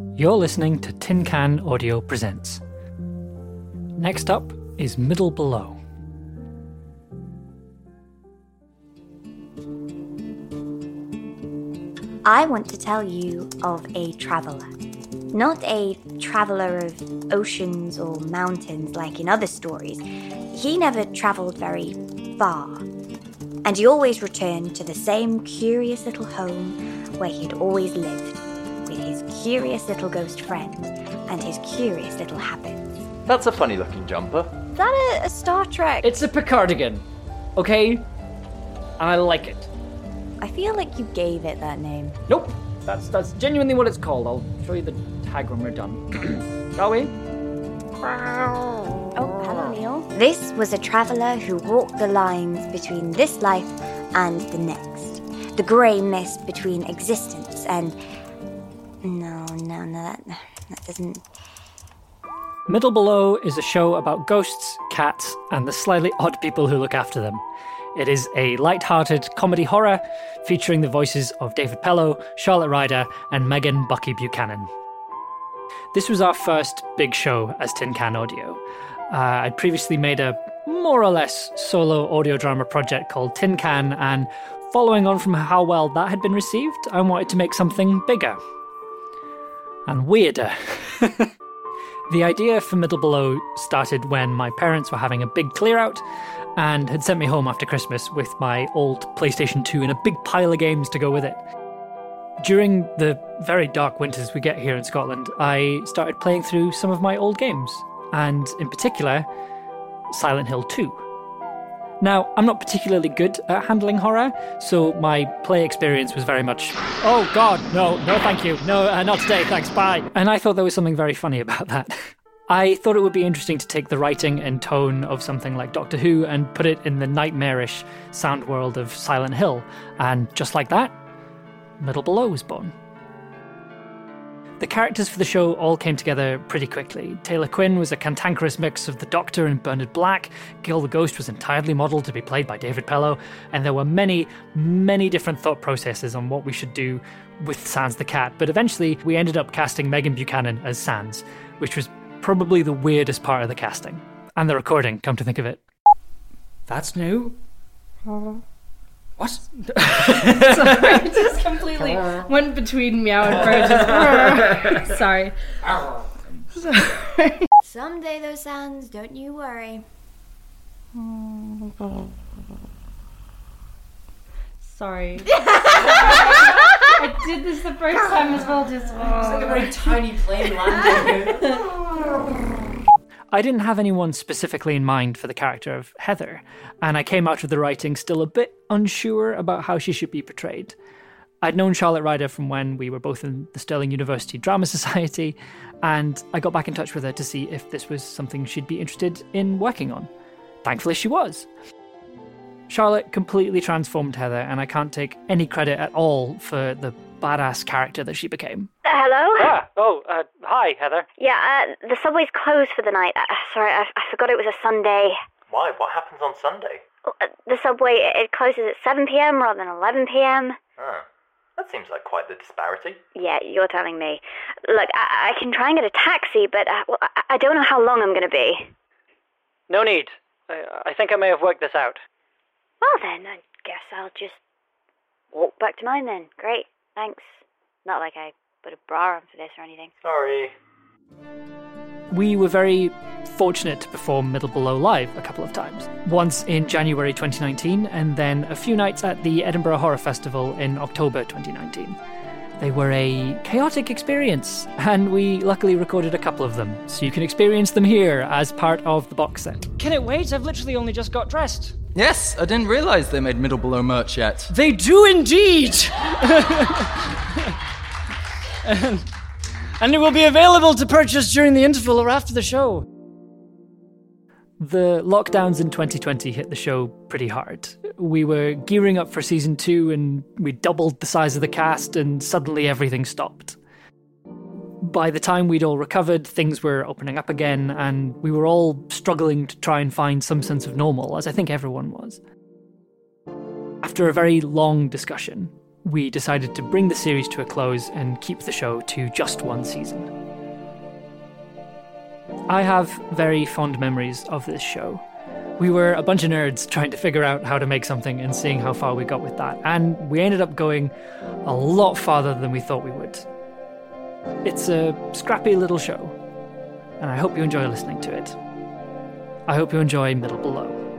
You're listening to Tin Can Audio Presents. Next up is Middle Below. I want to tell you of a traveller. Not a traveller of oceans or mountains like in other stories. He never travelled very far. And he always returned to the same curious little home where he had always lived, curious little ghost friend and his curious little habits. That's a funny looking jumper. Is that a, a Star Trek? It's a Picardigan, okay? And I like it. I feel like you gave it that name. Nope, that's that's genuinely what it's called. I'll show you the tag when we're done. Shall we? Oh, hello, Neil. This was a traveller who walked the lines between this life and the next. The grey mist between existence and. No, no, no, that, that doesn't. Middle Below is a show about ghosts, cats, and the slightly odd people who look after them. It is a light-hearted comedy horror featuring the voices of David Pellow, Charlotte Ryder, and Megan Bucky Buchanan. This was our first big show as Tin Can Audio. Uh, I'd previously made a more or less solo audio drama project called Tin Can, and following on from how well that had been received, I wanted to make something bigger and weirder. the idea for Middle Below started when my parents were having a big clear out and had sent me home after Christmas with my old PlayStation 2 and a big pile of games to go with it. During the very dark winters we get here in Scotland, I started playing through some of my old games, and in particular, Silent Hill 2. Now, I'm not particularly good at handling horror, so my play experience was very much, oh god, no, no thank you, no, uh, not today, thanks, bye. And I thought there was something very funny about that. I thought it would be interesting to take the writing and tone of something like Doctor Who and put it in the nightmarish sound world of Silent Hill, and just like that, Middle Below was born. The characters for the show all came together pretty quickly. Taylor Quinn was a cantankerous mix of the Doctor and Bernard Black. Gil the Ghost was entirely modelled to be played by David Pellow, and there were many, many different thought processes on what we should do with Sans the cat. But eventually, we ended up casting Megan Buchanan as Sans, which was probably the weirdest part of the casting and the recording. Come to think of it, that's new. What? Sorry, just completely went between meow and crow. Just, sorry. Sorry. Someday those sounds, don't you worry. Sorry. I did this the first time as well. Just Like a very oh. tiny plane landing. I didn't have anyone specifically in mind for the character of Heather, and I came out of the writing still a bit unsure about how she should be portrayed. I'd known Charlotte Ryder from when we were both in the Stirling University Drama Society, and I got back in touch with her to see if this was something she'd be interested in working on. Thankfully, she was. Charlotte completely transformed Heather, and I can't take any credit at all for the badass character that she became. Hello? Ah, oh, uh, hi, Heather. Yeah, uh, the subway's closed for the night. Uh, sorry, I, I forgot it was a Sunday. Why? What happens on Sunday? Uh, The subway, it it closes at 7 pm rather than 11 pm. Oh, that seems like quite the disparity. Yeah, you're telling me. Look, I, I can try and get a taxi, but uh, well, I, I don't know how long I'm going to be. No need. I, I think I may have worked this out. Well, then, I guess I'll just walk back to mine then. Great, thanks. Not like I put a bra on for this or anything. Sorry. We were very fortunate to perform Middle Below live a couple of times. Once in January 2019, and then a few nights at the Edinburgh Horror Festival in October 2019. They were a chaotic experience, and we luckily recorded a couple of them, so you can experience them here as part of the box set. Can it wait? I've literally only just got dressed. Yes, I didn't realize they made middle below merch yet. They do indeed! and, and it will be available to purchase during the interval or after the show. The lockdowns in 2020 hit the show pretty hard. We were gearing up for season two and we doubled the size of the cast, and suddenly everything stopped. By the time we'd all recovered, things were opening up again, and we were all struggling to try and find some sense of normal, as I think everyone was. After a very long discussion, we decided to bring the series to a close and keep the show to just one season. I have very fond memories of this show. We were a bunch of nerds trying to figure out how to make something and seeing how far we got with that, and we ended up going a lot farther than we thought we would. It's a scrappy little show, and I hope you enjoy listening to it. I hope you enjoy Middle Below.